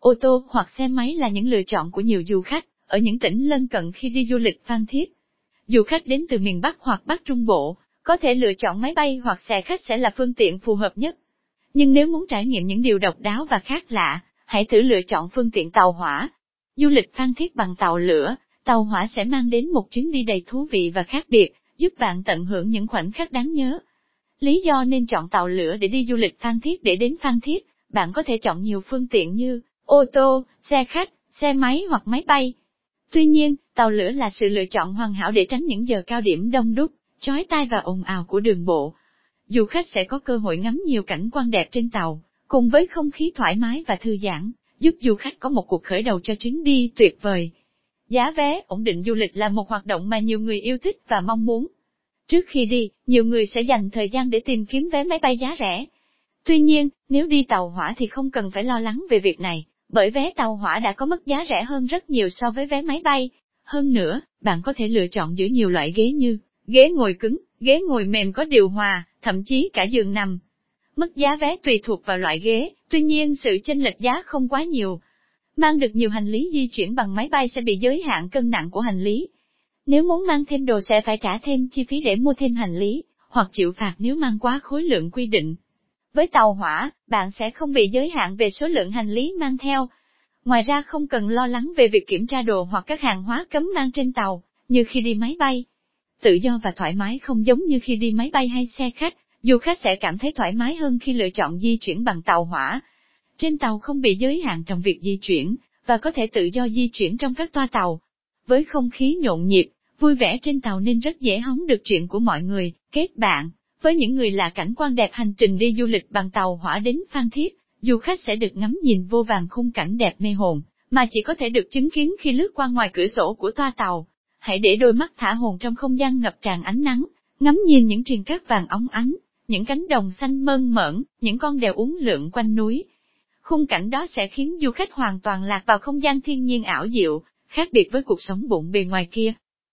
Ô tô hoặc xe máy là những lựa chọn của nhiều du khách ở những tỉnh lân cận khi đi du lịch Phan Thiết. Du khách đến từ miền Bắc hoặc Bắc Trung Bộ, có thể lựa chọn máy bay hoặc xe khách sẽ là phương tiện phù hợp nhất. Nhưng nếu muốn trải nghiệm những điều độc đáo và khác lạ, hãy thử lựa chọn phương tiện tàu hỏa. Du lịch Phan Thiết bằng tàu lửa, tàu hỏa sẽ mang đến một chuyến đi đầy thú vị và khác biệt, giúp bạn tận hưởng những khoảnh khắc đáng nhớ. Lý do nên chọn tàu lửa để đi du lịch Phan Thiết để đến Phan Thiết, bạn có thể chọn nhiều phương tiện như ô tô, xe khách, xe máy hoặc máy bay. Tuy nhiên, tàu lửa là sự lựa chọn hoàn hảo để tránh những giờ cao điểm đông đúc, chói tai và ồn ào của đường bộ. Du khách sẽ có cơ hội ngắm nhiều cảnh quan đẹp trên tàu, cùng với không khí thoải mái và thư giãn, giúp du khách có một cuộc khởi đầu cho chuyến đi tuyệt vời. Giá vé ổn định du lịch là một hoạt động mà nhiều người yêu thích và mong muốn. Trước khi đi, nhiều người sẽ dành thời gian để tìm kiếm vé máy bay giá rẻ. Tuy nhiên, nếu đi tàu hỏa thì không cần phải lo lắng về việc này, bởi vé tàu hỏa đã có mức giá rẻ hơn rất nhiều so với vé máy bay. Hơn nữa, bạn có thể lựa chọn giữa nhiều loại ghế như ghế ngồi cứng, ghế ngồi mềm có điều hòa, thậm chí cả giường nằm. Mức giá vé tùy thuộc vào loại ghế, tuy nhiên sự chênh lệch giá không quá nhiều. Mang được nhiều hành lý di chuyển bằng máy bay sẽ bị giới hạn cân nặng của hành lý. Nếu muốn mang thêm đồ sẽ phải trả thêm chi phí để mua thêm hành lý, hoặc chịu phạt nếu mang quá khối lượng quy định. Với tàu hỏa, bạn sẽ không bị giới hạn về số lượng hành lý mang theo. Ngoài ra không cần lo lắng về việc kiểm tra đồ hoặc các hàng hóa cấm mang trên tàu, như khi đi máy bay. Tự do và thoải mái không giống như khi đi máy bay hay xe khách, du khách sẽ cảm thấy thoải mái hơn khi lựa chọn di chuyển bằng tàu hỏa. Trên tàu không bị giới hạn trong việc di chuyển, và có thể tự do di chuyển trong các toa tàu. Với không khí nhộn nhịp, vui vẻ trên tàu nên rất dễ hóng được chuyện của mọi người, kết bạn. Với những người là cảnh quan đẹp hành trình đi du lịch bằng tàu hỏa đến Phan Thiết, du khách sẽ được ngắm nhìn vô vàng khung cảnh đẹp mê hồn, mà chỉ có thể được chứng kiến khi lướt qua ngoài cửa sổ của toa tàu. Hãy để đôi mắt thả hồn trong không gian ngập tràn ánh nắng, ngắm nhìn những triền cát vàng óng ánh, những cánh đồng xanh mơn mởn, những con đèo uốn lượn quanh núi. Khung cảnh đó sẽ khiến du khách hoàn toàn lạc vào không gian thiên nhiên ảo diệu, khác biệt với cuộc sống bụng bề ngoài kia.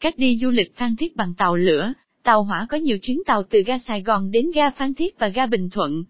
Cách đi du lịch Phan Thiết bằng tàu lửa, tàu hỏa có nhiều chuyến tàu từ ga Sài Gòn đến ga Phan Thiết và ga Bình Thuận.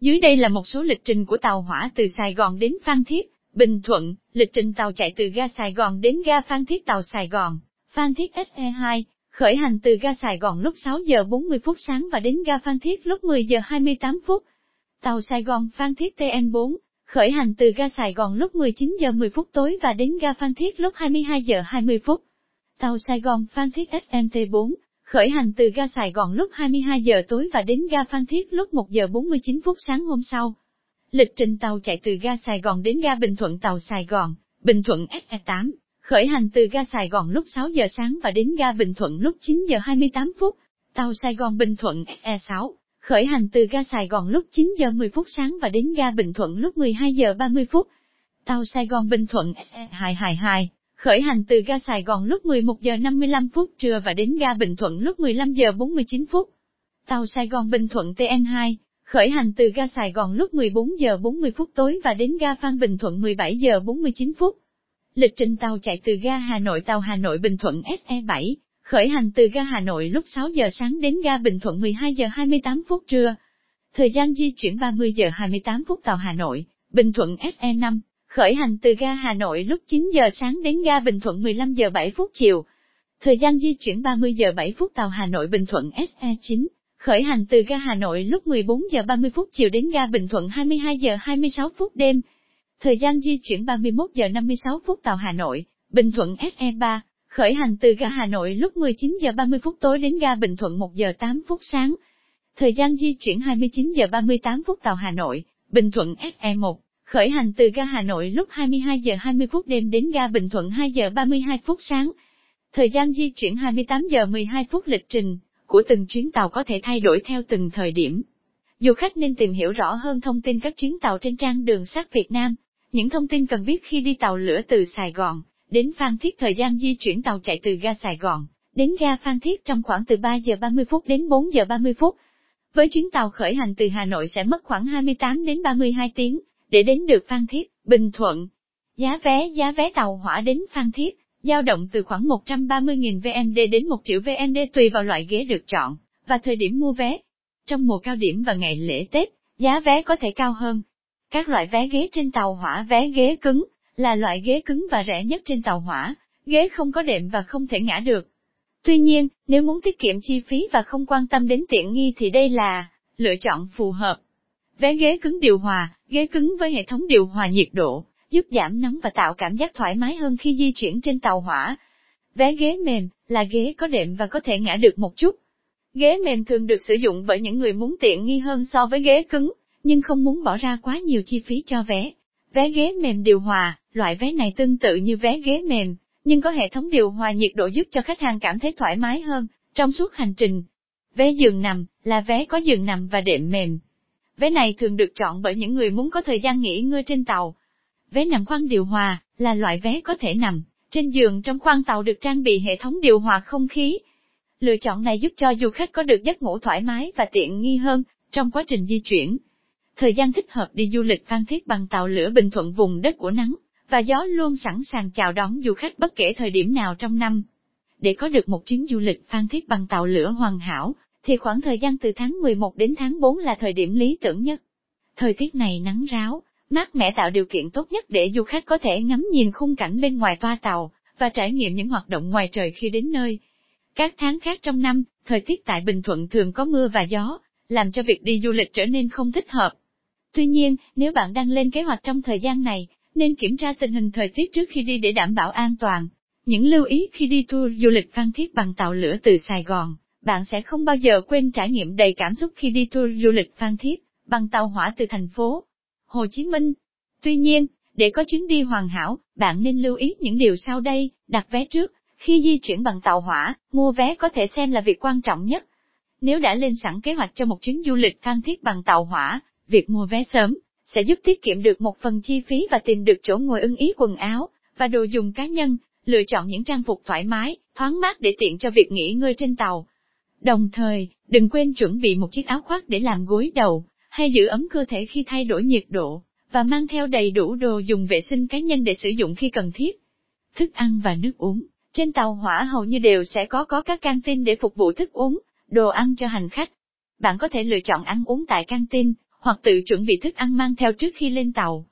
Dưới đây là một số lịch trình của tàu hỏa từ Sài Gòn đến Phan Thiết, Bình Thuận, lịch trình tàu chạy từ ga Sài Gòn đến ga Phan Thiết tàu Sài Gòn, Phan Thiết SE2, khởi hành từ ga Sài Gòn lúc 6 giờ 40 phút sáng và đến ga Phan Thiết lúc 10 giờ 28 phút. Tàu Sài Gòn Phan Thiết TN4, khởi hành từ ga Sài Gòn lúc 19 giờ 10 phút tối và đến ga Phan Thiết lúc 22 giờ 20 phút. Tàu Sài Gòn Phan Thiết SNT4, khởi hành từ ga Sài Gòn lúc 22 giờ tối và đến ga Phan Thiết lúc 1 giờ 49 phút sáng hôm sau. Lịch trình tàu chạy từ ga Sài Gòn đến ga Bình Thuận tàu Sài Gòn, Bình Thuận SE8, khởi hành từ ga Sài Gòn lúc 6 giờ sáng và đến ga Bình Thuận lúc 9 giờ 28 phút. Tàu Sài Gòn Bình Thuận SE6, khởi hành từ ga Sài Gòn lúc 9 giờ 10 phút sáng và đến ga Bình Thuận lúc 12 giờ 30 phút. Tàu Sài Gòn Bình Thuận SE222, khởi hành từ ga Sài Gòn lúc 11 giờ 55 phút trưa và đến ga Bình Thuận lúc 15 giờ 49 phút. Tàu Sài Gòn Bình Thuận TN2, khởi hành từ ga Sài Gòn lúc 14 giờ 40 phút tối và đến ga Phan Bình Thuận 17 giờ 49 phút. Lịch trình tàu chạy từ ga Hà Nội tàu Hà Nội Bình Thuận SE7, khởi hành từ ga Hà Nội lúc 6 giờ sáng đến ga Bình Thuận 12 giờ 28 phút trưa. Thời gian di chuyển 30 giờ 28 phút tàu Hà Nội, Bình Thuận SE5, khởi hành từ ga Hà Nội lúc 9 giờ sáng đến ga Bình Thuận 15 giờ 7 phút chiều. Thời gian di chuyển 30 giờ 7 phút tàu Hà Nội Bình Thuận SE9, khởi hành từ ga Hà Nội lúc 14 giờ 30 phút chiều đến ga Bình Thuận 22 giờ 26 phút đêm. Thời gian di chuyển 31 giờ 56 phút tàu Hà Nội, Bình Thuận SE3, khởi hành từ ga Hà Nội lúc 19 giờ 30 phút tối đến ga Bình Thuận 1 giờ 8 phút sáng. Thời gian di chuyển 29 giờ 38 phút tàu Hà Nội, Bình Thuận SE1, khởi hành từ ga Hà Nội lúc 22 giờ 20 phút đêm đến ga Bình Thuận 2 giờ 32 phút sáng. Thời gian di chuyển 28 giờ 12 phút lịch trình của từng chuyến tàu có thể thay đổi theo từng thời điểm. Du khách nên tìm hiểu rõ hơn thông tin các chuyến tàu trên trang đường sắt Việt Nam. Những thông tin cần biết khi đi tàu lửa từ Sài Gòn đến Phan Thiết thời gian di chuyển tàu chạy từ ga Sài Gòn đến ga Phan Thiết trong khoảng từ 3 giờ 30 phút đến 4 giờ 30 phút. Với chuyến tàu khởi hành từ Hà Nội sẽ mất khoảng 28 đến 32 tiếng để đến được Phan Thiết, Bình Thuận. Giá vé giá vé tàu hỏa đến Phan Thiết dao động từ khoảng 130.000 VND đến 1 triệu VND tùy vào loại ghế được chọn và thời điểm mua vé. Trong mùa cao điểm và ngày lễ Tết, giá vé có thể cao hơn. Các loại vé ghế trên tàu hỏa vé ghế cứng, là loại ghế cứng và rẻ nhất trên tàu hỏa, ghế không có đệm và không thể ngã được. Tuy nhiên, nếu muốn tiết kiệm chi phí và không quan tâm đến tiện nghi thì đây là lựa chọn phù hợp. Vé ghế cứng điều hòa, ghế cứng với hệ thống điều hòa nhiệt độ, giúp giảm nóng và tạo cảm giác thoải mái hơn khi di chuyển trên tàu hỏa. Vé ghế mềm, là ghế có đệm và có thể ngã được một chút. Ghế mềm thường được sử dụng bởi những người muốn tiện nghi hơn so với ghế cứng, nhưng không muốn bỏ ra quá nhiều chi phí cho vé. Vé ghế mềm điều hòa, loại vé này tương tự như vé ghế mềm, nhưng có hệ thống điều hòa nhiệt độ giúp cho khách hàng cảm thấy thoải mái hơn trong suốt hành trình. Vé giường nằm là vé có giường nằm và đệm mềm. Vé này thường được chọn bởi những người muốn có thời gian nghỉ ngơi trên tàu. Vé nằm khoang điều hòa là loại vé có thể nằm trên giường trong khoang tàu được trang bị hệ thống điều hòa không khí. Lựa chọn này giúp cho du khách có được giấc ngủ thoải mái và tiện nghi hơn trong quá trình di chuyển. Thời gian thích hợp đi du lịch Phan Thiết bằng tàu lửa Bình Thuận vùng đất của nắng và gió luôn sẵn sàng chào đón du khách bất kể thời điểm nào trong năm. Để có được một chuyến du lịch Phan Thiết bằng tàu lửa hoàn hảo, thì khoảng thời gian từ tháng 11 đến tháng 4 là thời điểm lý tưởng nhất. Thời tiết này nắng ráo, mát mẻ tạo điều kiện tốt nhất để du khách có thể ngắm nhìn khung cảnh bên ngoài toa tàu, và trải nghiệm những hoạt động ngoài trời khi đến nơi. Các tháng khác trong năm, thời tiết tại Bình Thuận thường có mưa và gió, làm cho việc đi du lịch trở nên không thích hợp. Tuy nhiên, nếu bạn đang lên kế hoạch trong thời gian này, nên kiểm tra tình hình thời tiết trước khi đi để đảm bảo an toàn. Những lưu ý khi đi tour du lịch Phan Thiết bằng tàu lửa từ Sài Gòn, bạn sẽ không bao giờ quên trải nghiệm đầy cảm xúc khi đi tour du lịch Phan Thiết bằng tàu hỏa từ thành phố Hồ Chí Minh. Tuy nhiên, để có chuyến đi hoàn hảo, bạn nên lưu ý những điều sau đây, đặt vé trước, khi di chuyển bằng tàu hỏa, mua vé có thể xem là việc quan trọng nhất. Nếu đã lên sẵn kế hoạch cho một chuyến du lịch Phan Thiết bằng tàu hỏa, việc mua vé sớm, sẽ giúp tiết kiệm được một phần chi phí và tìm được chỗ ngồi ưng ý quần áo, và đồ dùng cá nhân, lựa chọn những trang phục thoải mái, thoáng mát để tiện cho việc nghỉ ngơi trên tàu. Đồng thời, đừng quên chuẩn bị một chiếc áo khoác để làm gối đầu, hay giữ ấm cơ thể khi thay đổi nhiệt độ, và mang theo đầy đủ đồ dùng vệ sinh cá nhân để sử dụng khi cần thiết. Thức ăn và nước uống, trên tàu hỏa hầu như đều sẽ có có các căng tin để phục vụ thức uống, đồ ăn cho hành khách. Bạn có thể lựa chọn ăn uống tại căng tin, hoặc tự chuẩn bị thức ăn mang theo trước khi lên tàu.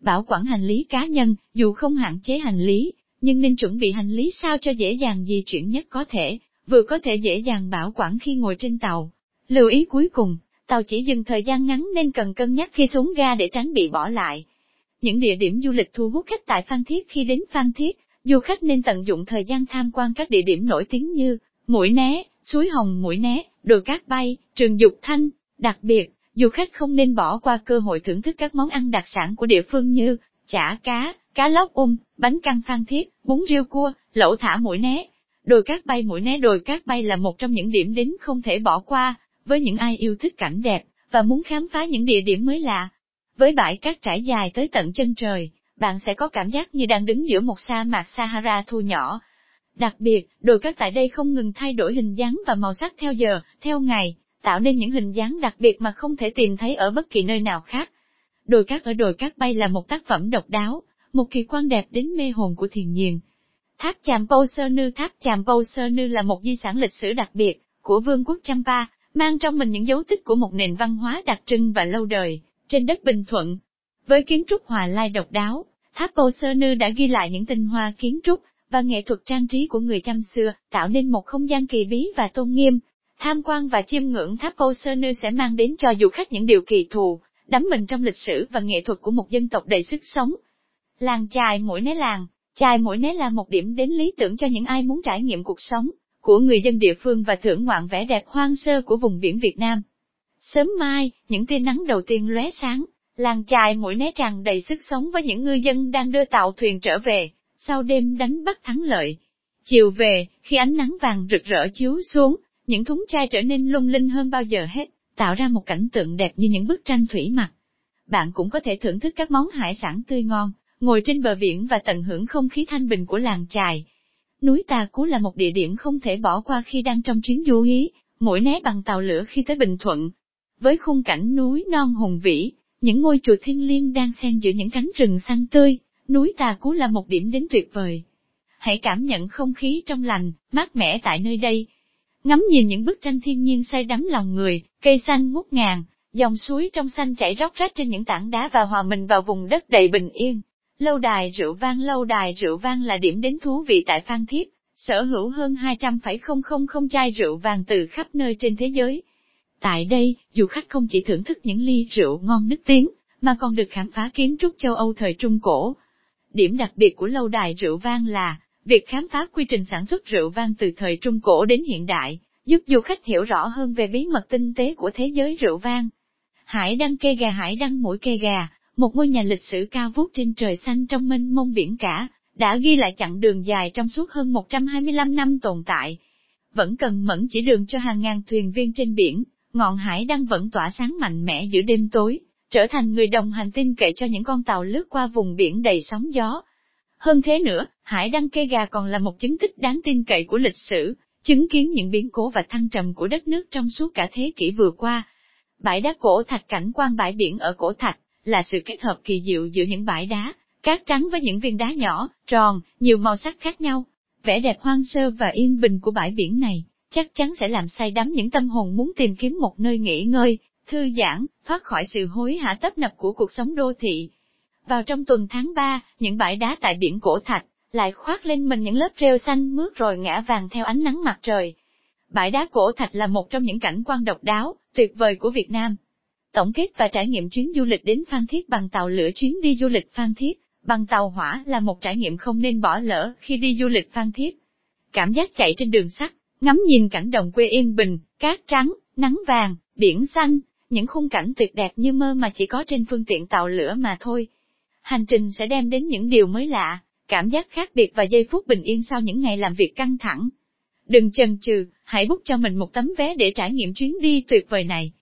Bảo quản hành lý cá nhân, dù không hạn chế hành lý, nhưng nên chuẩn bị hành lý sao cho dễ dàng di chuyển nhất có thể, vừa có thể dễ dàng bảo quản khi ngồi trên tàu. Lưu ý cuối cùng, tàu chỉ dừng thời gian ngắn nên cần cân nhắc khi xuống ga để tránh bị bỏ lại. Những địa điểm du lịch thu hút khách tại Phan Thiết khi đến Phan Thiết, du khách nên tận dụng thời gian tham quan các địa điểm nổi tiếng như Mũi Né, Suối Hồng Mũi Né, Đồi Cát Bay, Trường Dục Thanh. Đặc biệt, du khách không nên bỏ qua cơ hội thưởng thức các món ăn đặc sản của địa phương như chả cá, cá lóc um, bánh căn phan thiết, bún riêu cua, lẩu thả mũi né. Đồi cát bay mũi né đồi cát bay là một trong những điểm đến không thể bỏ qua, với những ai yêu thích cảnh đẹp, và muốn khám phá những địa điểm mới lạ. Với bãi cát trải dài tới tận chân trời, bạn sẽ có cảm giác như đang đứng giữa một sa mạc Sahara thu nhỏ. Đặc biệt, đồi cát tại đây không ngừng thay đổi hình dáng và màu sắc theo giờ, theo ngày, tạo nên những hình dáng đặc biệt mà không thể tìm thấy ở bất kỳ nơi nào khác. Đồi cát ở đồi cát bay là một tác phẩm độc đáo, một kỳ quan đẹp đến mê hồn của thiền nhiên. Tháp Chàm Pâu Sơ Nư Tháp Chàm Pâu Sơ Nư là một di sản lịch sử đặc biệt của Vương quốc Champa, mang trong mình những dấu tích của một nền văn hóa đặc trưng và lâu đời, trên đất Bình Thuận. Với kiến trúc hòa lai độc đáo, Tháp Pâu Sơ Nư đã ghi lại những tinh hoa kiến trúc và nghệ thuật trang trí của người Chăm xưa, tạo nên một không gian kỳ bí và tôn nghiêm, Tham quan và chiêm ngưỡng tháp Pâu Sơ Nư sẽ mang đến cho du khách những điều kỳ thù, đắm mình trong lịch sử và nghệ thuật của một dân tộc đầy sức sống. Làng chài mũi né làng, Chai mũi né là một điểm đến lý tưởng cho những ai muốn trải nghiệm cuộc sống của người dân địa phương và thưởng ngoạn vẻ đẹp hoang sơ của vùng biển Việt Nam. Sớm mai, những tia nắng đầu tiên lóe sáng, làng chài mũi né tràn đầy sức sống với những ngư dân đang đưa tàu thuyền trở về, sau đêm đánh bắt thắng lợi. Chiều về, khi ánh nắng vàng rực rỡ chiếu xuống, những thúng chai trở nên lung linh hơn bao giờ hết, tạo ra một cảnh tượng đẹp như những bức tranh thủy mặc. Bạn cũng có thể thưởng thức các món hải sản tươi ngon, ngồi trên bờ biển và tận hưởng không khí thanh bình của làng chài. Núi Tà Cú là một địa điểm không thể bỏ qua khi đang trong chuyến du hí, mỗi né bằng tàu lửa khi tới Bình Thuận. Với khung cảnh núi non hùng vĩ, những ngôi chùa thiên liêng đang xen giữa những cánh rừng xanh tươi, núi Tà Cú là một điểm đến tuyệt vời. Hãy cảm nhận không khí trong lành, mát mẻ tại nơi đây, Ngắm nhìn những bức tranh thiên nhiên say đắm lòng người, cây xanh ngút ngàn, Dòng suối trong xanh chảy róc rách trên những tảng đá và hòa mình vào vùng đất đầy bình yên. Lâu đài rượu vang Lâu đài rượu vang là điểm đến thú vị tại Phan Thiết, sở hữu hơn 200,000 chai rượu vàng từ khắp nơi trên thế giới. Tại đây, du khách không chỉ thưởng thức những ly rượu ngon nức tiếng, mà còn được khám phá kiến trúc châu Âu thời Trung Cổ. Điểm đặc biệt của lâu đài rượu vang là, việc khám phá quy trình sản xuất rượu vang từ thời Trung Cổ đến hiện đại, giúp du khách hiểu rõ hơn về bí mật tinh tế của thế giới rượu vang. Hải đăng kê gà Hải đăng mũi kê gà, một ngôi nhà lịch sử cao vút trên trời xanh trong mênh mông biển cả, đã ghi lại chặng đường dài trong suốt hơn 125 năm tồn tại. Vẫn cần mẫn chỉ đường cho hàng ngàn thuyền viên trên biển, ngọn hải đăng vẫn tỏa sáng mạnh mẽ giữa đêm tối, trở thành người đồng hành tin cậy cho những con tàu lướt qua vùng biển đầy sóng gió. Hơn thế nữa, hải đăng cây gà còn là một chứng tích đáng tin cậy của lịch sử, chứng kiến những biến cố và thăng trầm của đất nước trong suốt cả thế kỷ vừa qua. Bãi đá cổ thạch cảnh quan bãi biển ở cổ thạch, là sự kết hợp kỳ diệu giữa những bãi đá, cát trắng với những viên đá nhỏ, tròn, nhiều màu sắc khác nhau. Vẻ đẹp hoang sơ và yên bình của bãi biển này, chắc chắn sẽ làm say đắm những tâm hồn muốn tìm kiếm một nơi nghỉ ngơi, thư giãn, thoát khỏi sự hối hả tấp nập của cuộc sống đô thị. Vào trong tuần tháng 3, những bãi đá tại biển Cổ Thạch, lại khoác lên mình những lớp rêu xanh mướt rồi ngã vàng theo ánh nắng mặt trời. Bãi đá Cổ Thạch là một trong những cảnh quan độc đáo, tuyệt vời của Việt Nam. Tổng kết và trải nghiệm chuyến du lịch đến Phan Thiết bằng tàu lửa chuyến đi du lịch Phan Thiết, bằng tàu hỏa là một trải nghiệm không nên bỏ lỡ khi đi du lịch Phan Thiết. Cảm giác chạy trên đường sắt, ngắm nhìn cảnh đồng quê yên bình, cát trắng, nắng vàng, biển xanh, những khung cảnh tuyệt đẹp như mơ mà chỉ có trên phương tiện tàu lửa mà thôi. Hành trình sẽ đem đến những điều mới lạ, cảm giác khác biệt và giây phút bình yên sau những ngày làm việc căng thẳng. Đừng chần chừ, hãy bút cho mình một tấm vé để trải nghiệm chuyến đi tuyệt vời này.